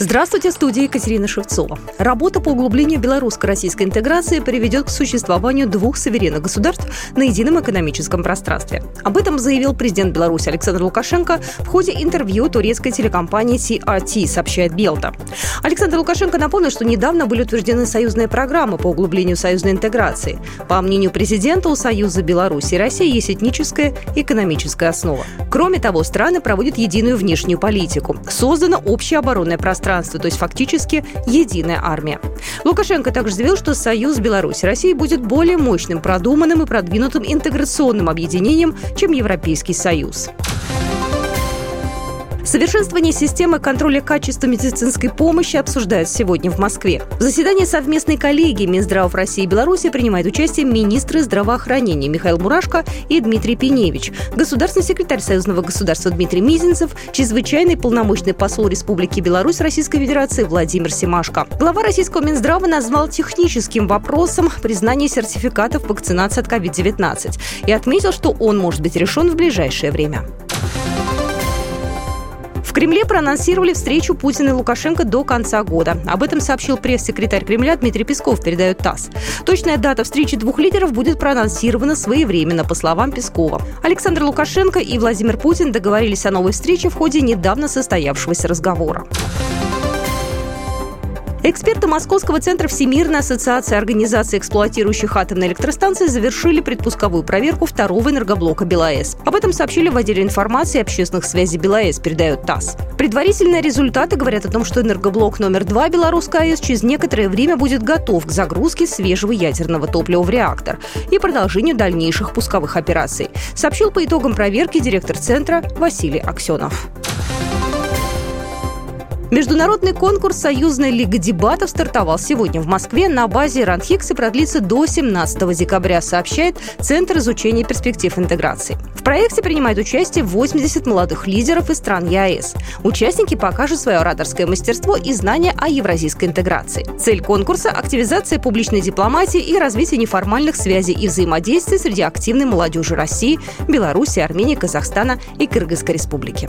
Здравствуйте, студия Екатерина Шевцова. Работа по углублению белорусско-российской интеграции приведет к существованию двух суверенных государств на едином экономическом пространстве. Об этом заявил президент Беларуси Александр Лукашенко в ходе интервью турецкой телекомпании TRT, сообщает Белта. Александр Лукашенко напомнил, что недавно были утверждены союзные программы по углублению союзной интеграции. По мнению президента, у Союза Беларуси и России есть этническая и экономическая основа. Кроме того, страны проводят единую внешнюю политику. Создано общее оборонное пространство пространство, то есть фактически единая армия. Лукашенко также заявил, что союз Беларуси России будет более мощным, продуманным и продвинутым интеграционным объединением, чем Европейский Союз. Совершенствование системы контроля качества медицинской помощи обсуждают сегодня в Москве. В заседании совместной коллегии Минздравов России и Беларуси принимают участие министры здравоохранения Михаил Мурашко и Дмитрий Пеневич, государственный секретарь Союзного государства Дмитрий Мизинцев, чрезвычайный полномочный посол Республики Беларусь Российской Федерации Владимир Семашко. Глава российского Минздрава назвал техническим вопросом признание сертификатов вакцинации от COVID-19 и отметил, что он может быть решен в ближайшее время. Кремле проанонсировали встречу Путина и Лукашенко до конца года. Об этом сообщил пресс-секретарь Кремля Дмитрий Песков, передает ТАСС. Точная дата встречи двух лидеров будет проанонсирована своевременно, по словам Пескова. Александр Лукашенко и Владимир Путин договорились о новой встрече в ходе недавно состоявшегося разговора. Эксперты Московского центра Всемирной ассоциации организаций, эксплуатирующих атомные электростанции, завершили предпусковую проверку второго энергоблока БелАЭС. Об этом сообщили в отделе информации общественных связей БелАЭС, передает ТАСС. Предварительные результаты говорят о том, что энергоблок номер два Белорусской АЭС через некоторое время будет готов к загрузке свежего ядерного топлива в реактор и продолжению дальнейших пусковых операций, сообщил по итогам проверки директор центра Василий Аксенов. Международный конкурс «Союзная лига дебатов» стартовал сегодня в Москве на базе РАНХИКС и продлится до 17 декабря, сообщает Центр изучения перспектив интеграции. В проекте принимают участие 80 молодых лидеров из стран ЕАЭС. Участники покажут свое ораторское мастерство и знания о евразийской интеграции. Цель конкурса – активизация публичной дипломатии и развитие неформальных связей и взаимодействия среди активной молодежи России, Беларуси, Армении, Казахстана и Кыргызской республики.